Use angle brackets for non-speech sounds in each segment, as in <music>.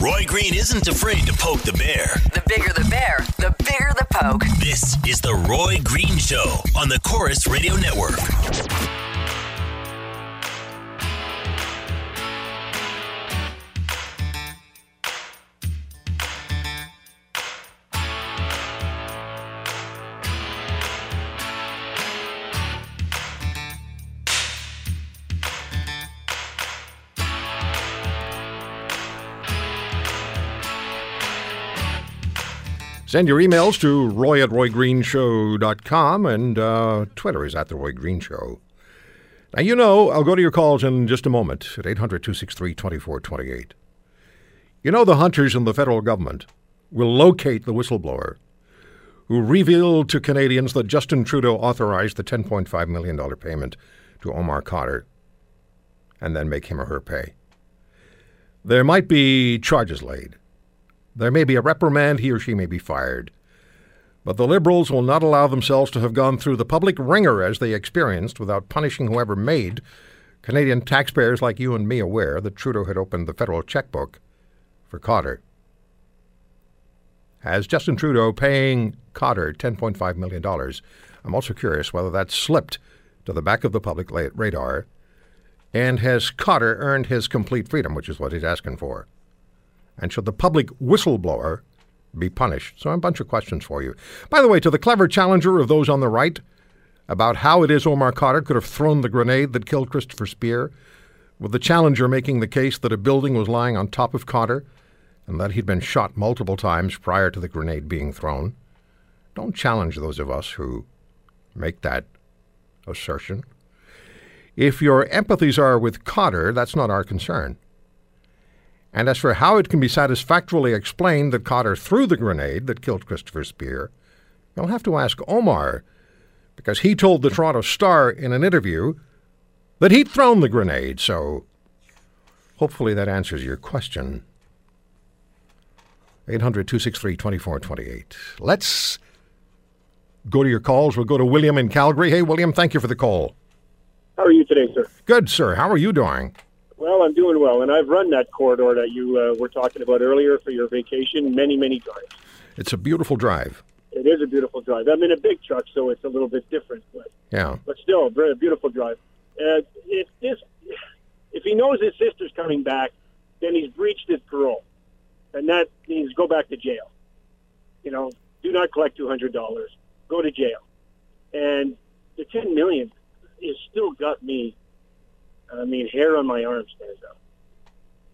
Roy Green isn't afraid to poke the bear. The bigger the bear, the bigger the poke. This is the Roy Green Show on the Corus Radio Network. Send your emails to roy at roygreenshow.com and uh, Twitter is at The Roy Green Show. Now, you know, I'll go to your calls in just a moment at 800 263 2428. You know, the hunters in the federal government will locate the whistleblower who revealed to Canadians that Justin Trudeau authorized the $10.5 million payment to Omar Khadr and then make him or her pay. There might be charges laid. There may be a reprimand, he or she may be fired. But the Liberals will not allow themselves to have gone through the public wringer as they experienced without punishing whoever made Canadian taxpayers like you and me aware that Trudeau had opened the federal checkbook for Khadr. As Justin Trudeau paying Khadr $10.5 million, I'm also curious whether that slipped to the back of the public radar and has Khadr earned his complete freedom, which is what he's asking for. And should the public whistleblower be punished? So, a bunch of questions for you. By the way, to the clever challenger of those on the right about how it is Omar Khadr could have thrown the grenade that killed Christopher Speer, with the challenger making the case that a building was lying on top of Khadr and that he'd been shot multiple times prior to the grenade being thrown. Don't challenge those of us who make that assertion. If your empathies are with Khadr, that's not our concern. And as for how it can be satisfactorily explained that Khadr threw the grenade that killed Christopher Speer, you'll have to ask Omar, because he told the Toronto Star in an interview that he'd thrown the grenade, so hopefully that answers your question. 800 263 2428. Let's go to your calls. We'll go to William in Calgary. Hey, William, thank you for the call. How are you today, sir? Good, sir. How are you doing? Well, I'm doing well, and I've run that corridor that you uh, were talking about earlier for your vacation many, many times. It's a beautiful drive. It is a beautiful drive. I'm in a big truck, so it's a little bit different, but yeah, but still, a very beautiful drive. Uh, if this, if he knows his sister's coming back, then he's breached his parole, and that means go back to jail. You know, do not collect two hundred dollars. Go to jail, and the ten million is still got me I mean, hair on my arm stands up.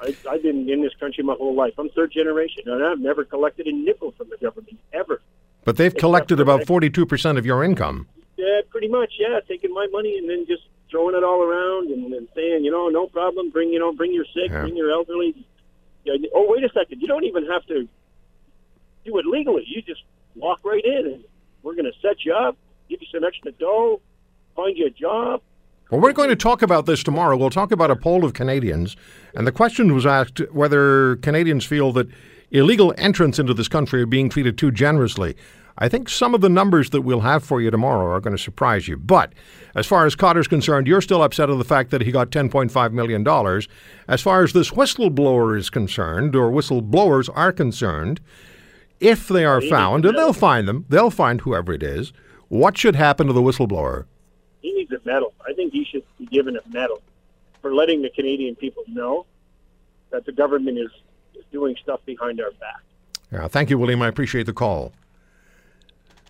I, I've been in this country my whole life. I'm third generation, and I've never collected a nickel from the government ever. But they've collected about forty-two percent of your income. Yeah, pretty much. Yeah, taking my money and then just throwing it all around and, and saying, you know, no problem. Bring, you know, bring your sick, yeah. bring your elderly. Yeah, oh, wait a second. You don't even have to do it legally. You just walk right in, and we're going to set you up, give you some extra dough, find you a job, well, we're going to talk about this tomorrow. We'll talk about a poll of Canadians, and the question was asked whether Canadians feel that illegal entrants into this country are being treated too generously. I think some of the numbers that we'll have for you tomorrow are going to surprise you. But as far as Khadr's concerned, you're still upset at the fact that he got $10.5 million. As far as this whistleblower is concerned, or whistleblowers are concerned, if they are found, and they'll find them, they'll find whoever it is, what should happen to the whistleblower? He needs a medal. I think he should be given a medal for letting the Canadian people know that the government is, is doing stuff behind our back. Yeah, thank you, William. I appreciate the call.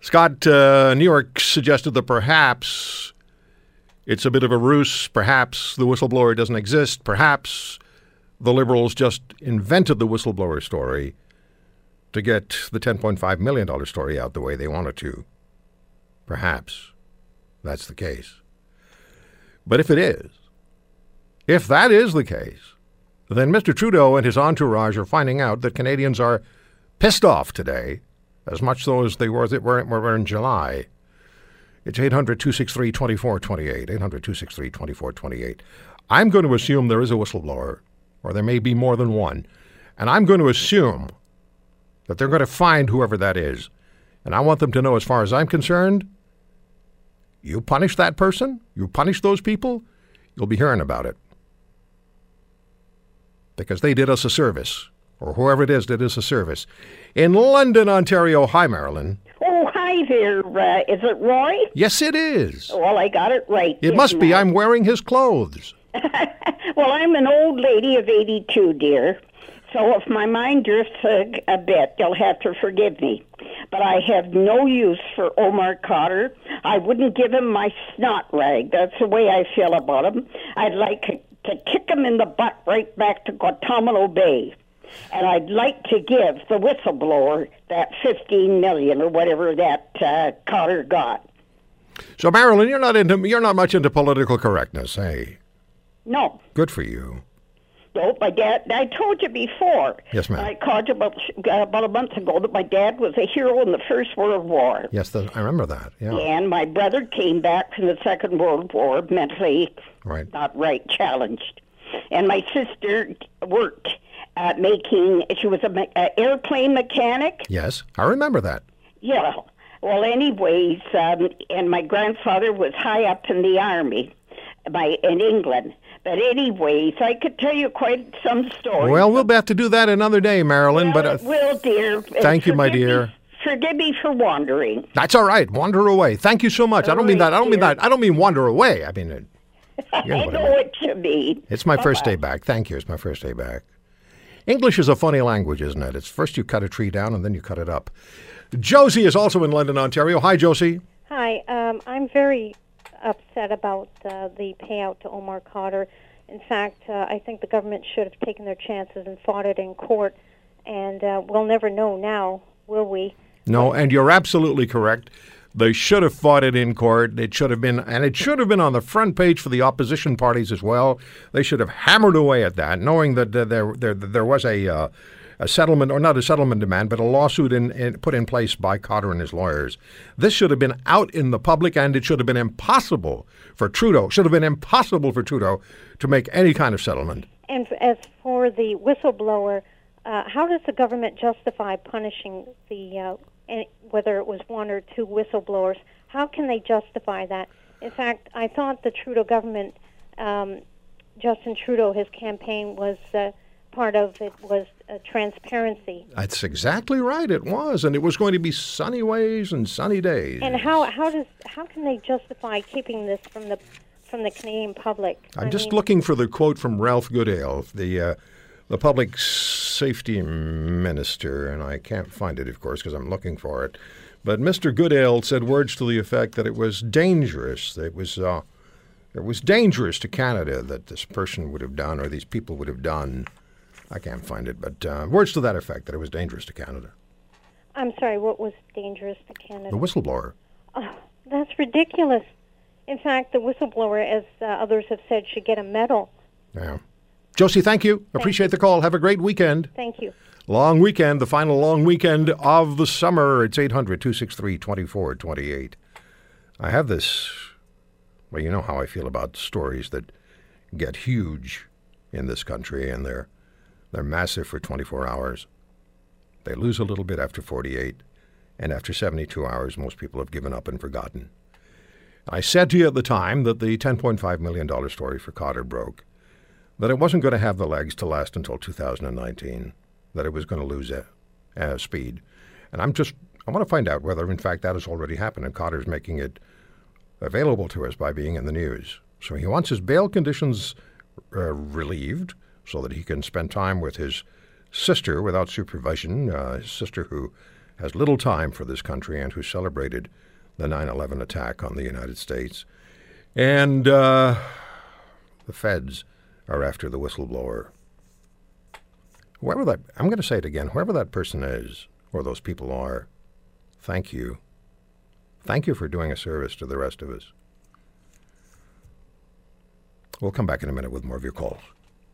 Scott, uh, New York suggested that perhaps it's a bit of a ruse. Perhaps the whistleblower doesn't exist. Perhaps the Liberals just invented the whistleblower story to get the $10.5 million story out the way they wanted to. Perhaps that's the case. But if it is, if that is the case, then Mr. Trudeau and his entourage are finding out that Canadians are pissed off today, as much so as they were, were, were in July. It's 800 263 2428. 800 263 2428. I'm going to assume there is a whistleblower, or there may be more than one. And I'm going to assume that they're going to find whoever that is. And I want them to know, as far as I'm concerned, you punish that person, you punish those people, you'll be hearing about it. Because they did us a service, or whoever it is did us a service. In London, Ontario, hi, Marilyn. Oh, hi there. Uh, is it Roy? Yes, it is. Well, I got it right. It must be. I? I'm wearing his clothes. <laughs> Well, I'm an old lady of 82, dear. So if my mind drifts a, a bit, you'll have to forgive me. But I have no use for Omar Khadr. I wouldn't give him my snot rag. That's the way I feel about him. I'd like to kick him in the butt right back to Guantanamo Bay. And I'd like to give the whistleblower that 15 million or whatever that uh, Khadr got. So, Marilyn, you're not into you're not much into political correctness, hey? No, Good for you. No, my dad. I told you before. Yes, ma'am. I called you about uh, about a month ago that my dad was a hero in the First World War, Yes, the, I remember that. Yeah, and my brother came back from the Second World War mentally right. not right, challenged, and my sister worked at making. She was an me- airplane mechanic. Yes, I remember that. Yeah. Well, anyways, um, and my grandfather was high up in the army, by in England. But anyways, I could tell you quite some stories. Well, we'll have to do that another day, Marilyn. but uh, Well, well, dear. thank you, my forgive me- dear. forgive me for wandering. that's all right. Wander away. Thank you so much. I don't mean that. I don't mean that. I don't mean wander away. I mean, it, <laughs> you know I know what you mean. It's my first day back. Thank you. It's my first day back. English is a funny language, isn't it? It's first you cut a tree down and then you cut it up. Josie is also in London, Ontario. Hi, Josie. Hi, um, I'm very upset about uh, the payout to Omar Khadr. In fact, uh, I think the government should have taken their chances and fought it in court, and uh, we'll never know now, will we? No, and you're absolutely correct. They should have fought it in court. It should have been, and it should have been on the front page for the opposition parties as well. They should have hammered away at that, knowing that there there there was a uh, a settlement, or not a settlement demand, but a lawsuit in, in, put in place by Khadr and his lawyers. This should have been out in the public, and it should have been impossible for Trudeau. Should have been impossible for Trudeau to make any kind of settlement. And as for the whistleblower, uh, how does the government justify punishing the uh, any, whether it was one or two whistleblowers? How can they justify that? In fact, I thought the Trudeau government, um, Justin Trudeau, his campaign was uh, part of it was uh, transparency. That's exactly right. It was, and it was going to be sunny ways and sunny days. And how how does how can they justify keeping this from the from the Canadian public? I'm I just mean, looking for the quote from Ralph Goodale, the uh, the public safety minister, and I can't find it, of course, because I'm looking for it. But Mr. Goodale said words to the effect that it was dangerous. It was uh, it was dangerous to Canada that this person would have done, or these people would have done. I can't find it, but uh, words to that effect that it was dangerous to Canada. I'm sorry. What was dangerous to Canada? The whistleblower. That's ridiculous. In fact, the whistleblower, as uh, others have said, should get a medal. Yeah. Josie, thank you. Appreciate the call. Have a great weekend. Thank you. Long weekend, the final long weekend of the summer. It's 800 263 2428. I have this. Well, you know how I feel about stories that get huge in this country, and they're, they're massive for 24 hours. They lose a little bit after 48, and after 72 hours, most people have given up and forgotten. I said to you at the time that the $10.5 million story for Khadr broke, that it wasn't going to have the legs to last until 2019 that it was going to lose uh, uh, speed. And I'm just, I want to find out whether, in fact, that has already happened and Khadr's making it available to us by being in the news. So he wants his bail conditions uh, relieved so that he can spend time with his sister without supervision, uh, his sister who has little time for this country and who celebrated the 9 11 attack on the United States. And uh, the feds are after the whistleblower whoever that I'm going to say it again, whoever that person is or those people are, thank you. Thank you for doing a service to the rest of us. We'll come back in a minute with more of your calls.